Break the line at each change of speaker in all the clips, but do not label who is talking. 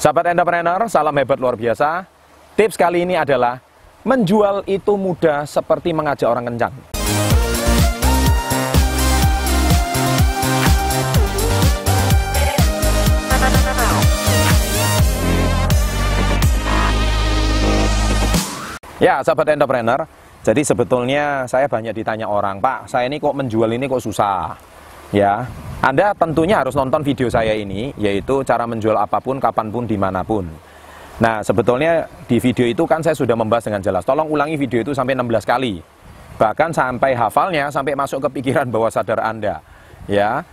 Sahabat entrepreneur, salam hebat luar biasa. Tips kali ini adalah menjual itu mudah seperti mengajak orang kencang. Ya, sahabat entrepreneur, jadi sebetulnya saya banyak ditanya orang, Pak, saya ini kok menjual ini kok susah. Ya, Anda tentunya harus nonton video saya ini, yaitu cara menjual apa pun, kapan pun, di mana pun. Nah, sebetulnya di video itu kan saya sudah membahas dengan jelas. Tolong ulangi video itu sampai 16 kali. Bahkan sampai hafalnya, sampai masuk ke pikiran bawah sadar Anda. Ya,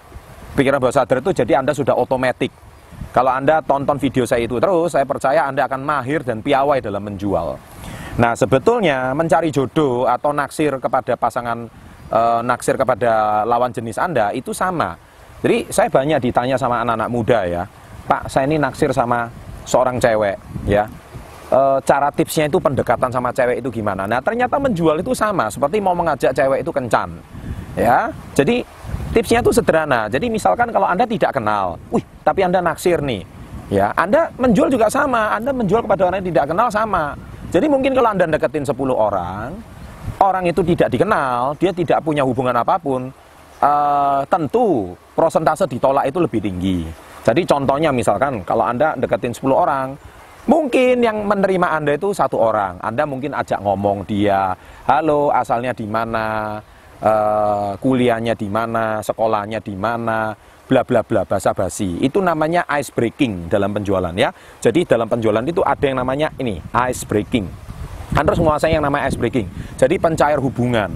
pikiran bawah sadar itu jadi Anda sudah otomatis. Kalau Anda tonton video saya itu terus, saya percaya Anda akan mahir dan piawai dalam menjual. Nah, sebetulnya mencari jodoh atau naksir kepada pasangan e, naksir kepada lawan jenis Anda itu sama. Jadi saya banyak ditanya sama anak-anak muda ya, Pak, saya ini naksir sama seorang cewek ya. E, cara tipsnya itu pendekatan sama cewek itu gimana? Nah, ternyata menjual itu sama, seperti mau mengajak cewek itu kencan. Ya. Jadi tipsnya itu sederhana. Jadi misalkan kalau Anda tidak kenal, wih, tapi Anda naksir nih. Ya, Anda menjual juga sama, Anda menjual kepada orang yang tidak kenal sama. Jadi mungkin kalau Anda deketin 10 orang, orang itu tidak dikenal, dia tidak punya hubungan apa pun, uh, tentu prosentase ditolak itu lebih tinggi. Jadi contohnya misalkan kalau Anda deketin 10 orang, mungkin yang menerima Anda itu satu orang. Anda mungkin ajak ngomong dia, halo asalnya di mana, uh, kuliahnya di mana, sekolahnya di mana, bla bla bla basa basi. Itu namanya ice breaking dalam penjualan ya. Jadi dalam penjualan itu ada yang namanya ini ice breaking. Anda harus menguasai yang namanya ice breaking. Jadi pencair hubungan.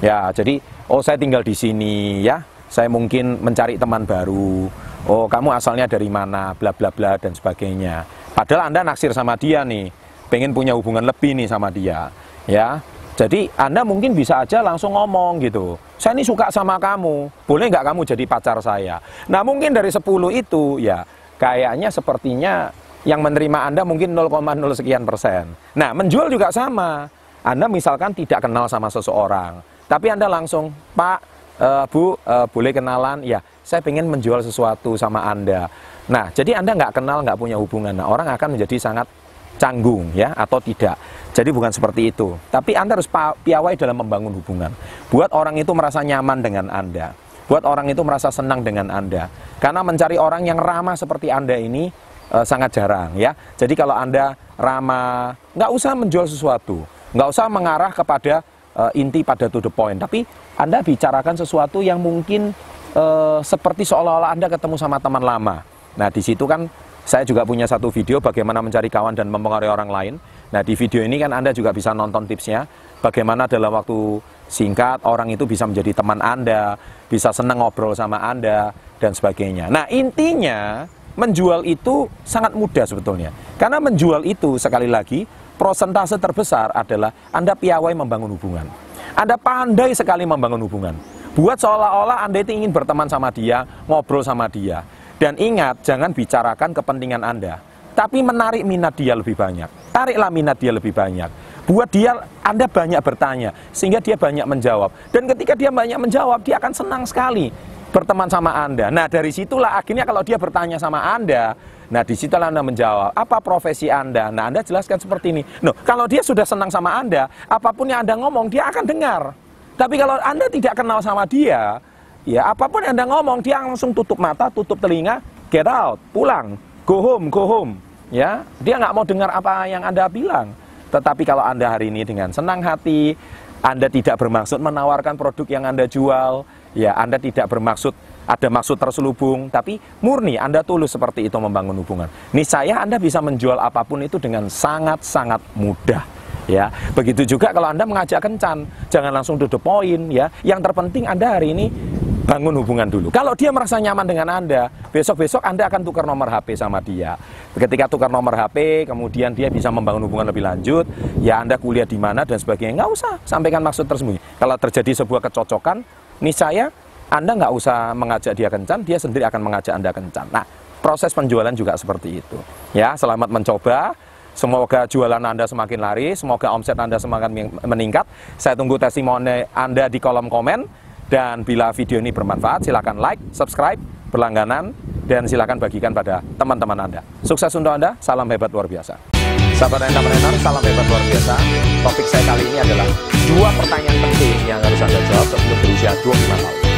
Ya, jadi oh saya tinggal di sini ya. Saya mungkin mencari teman baru. Oh, kamu asalnya dari mana? bla bla bla dan sebagainya. Padahal Anda naksir sama dia nih. Pengen punya hubungan lebih nih sama dia. Ya, jadi Anda mungkin bisa aja langsung ngomong gitu. Saya ini suka sama kamu, boleh nggak kamu jadi pacar saya? Nah mungkin dari 10 itu ya kayaknya sepertinya yang menerima Anda mungkin 0,0 sekian persen. Nah menjual juga sama. Anda misalkan tidak kenal sama seseorang, tapi Anda langsung, Pak, uh, Bu, uh, boleh kenalan? Ya, saya pengen menjual sesuatu sama Anda. Nah, jadi Anda nggak kenal, nggak punya hubungan. Nah, orang akan menjadi sangat canggung ya atau tidak. Jadi bukan seperti itu. Tapi Anda harus piawai dalam membangun hubungan. Buat orang itu merasa nyaman dengan Anda. Buat orang itu merasa senang dengan Anda. Karena mencari orang yang ramah seperti Anda ini e, sangat jarang ya. Jadi kalau Anda ramah, nggak usah menjual sesuatu. Nggak usah mengarah kepada e, inti pada to the point. Tapi Anda bicarakan sesuatu yang mungkin e, seperti seolah-olah Anda ketemu sama teman lama. Nah di situ kan saya juga punya satu video bagaimana mencari kawan dan mempengaruhi orang lain. Nah, di video ini kan Anda juga bisa nonton tipsnya. Bagaimana dalam waktu singkat orang itu bisa menjadi teman Anda, bisa senang ngobrol sama Anda, dan sebagainya. Nah, intinya menjual itu sangat mudah sebetulnya. Karena menjual itu, sekali lagi, prosentase terbesar adalah Anda piawai membangun hubungan. Anda pandai sekali membangun hubungan. Buat seolah-olah Anda itu ingin berteman sama dia, ngobrol sama dia. Dan ingat, jangan bicarakan kepentingan Anda, tapi menarik minat dia lebih banyak. Tariklah minat dia lebih banyak. Buat dia, Anda banyak bertanya, sehingga dia banyak menjawab. Dan ketika dia banyak menjawab, dia akan senang sekali berteman sama Anda. Nah, dari situlah akhirnya kalau dia bertanya sama Anda, nah di situlah Anda menjawab, apa profesi Anda? Nah, Anda jelaskan seperti ini. No, kalau dia sudah senang sama Anda, apa pun yang Anda ngomong, dia akan dengar. Tapi kalau Anda tidak kenal sama dia, Ya, apa pun yang Anda ngomong, dia langsung tutup mata, tutup telinga, get out, pulang, go home, go home. Ya, dia nggak mau dengar apa yang Anda bilang. Tetapi kalau Anda hari ini dengan senang hati, Anda tidak bermaksud menawarkan produk yang Anda jual, ya Anda tidak bermaksud ada maksud terselubung, tapi murni Anda tulus seperti itu membangun hubungan. Niscaya Anda bisa menjual apa pun itu dengan sangat-sangat mudah. Ya, begitu juga kalau Anda mengajak kencan, jangan langsung the point ya. Yang terpenting Anda hari ini bangun hubungan dulu. Kalau dia merasa nyaman dengan Anda, besok-besok Anda akan tukar nomor HP sama dia. Ketika tukar nomor HP, kemudian dia bisa membangun hubungan lebih lanjut, ya Anda kuliah di mana dan sebagainya. Nggak usah sampaikan maksud tersembunyi. Kalau terjadi sebuah kecocokan, niscaya Anda nggak usah mengajak dia kencan, dia sendiri akan mengajak Anda kencan. Nah, proses penjualan juga seperti itu. Ya, selamat mencoba. Semoga jualan Anda semakin laris, semoga omset Anda semakin meningkat. Saya tunggu testimoni Anda di kolom komen. Dan bila video ini bermanfaat, silakan like, subscribe, berlangganan, dan silakan bagikan pada teman-teman Anda. Sukses untuk Anda, salam hebat luar biasa. Sahabat entrepreneur, salam hebat luar biasa. Topik saya kali ini adalah dua pertanyaan penting yang harus Anda jawab sebelum berusia 25 tahun.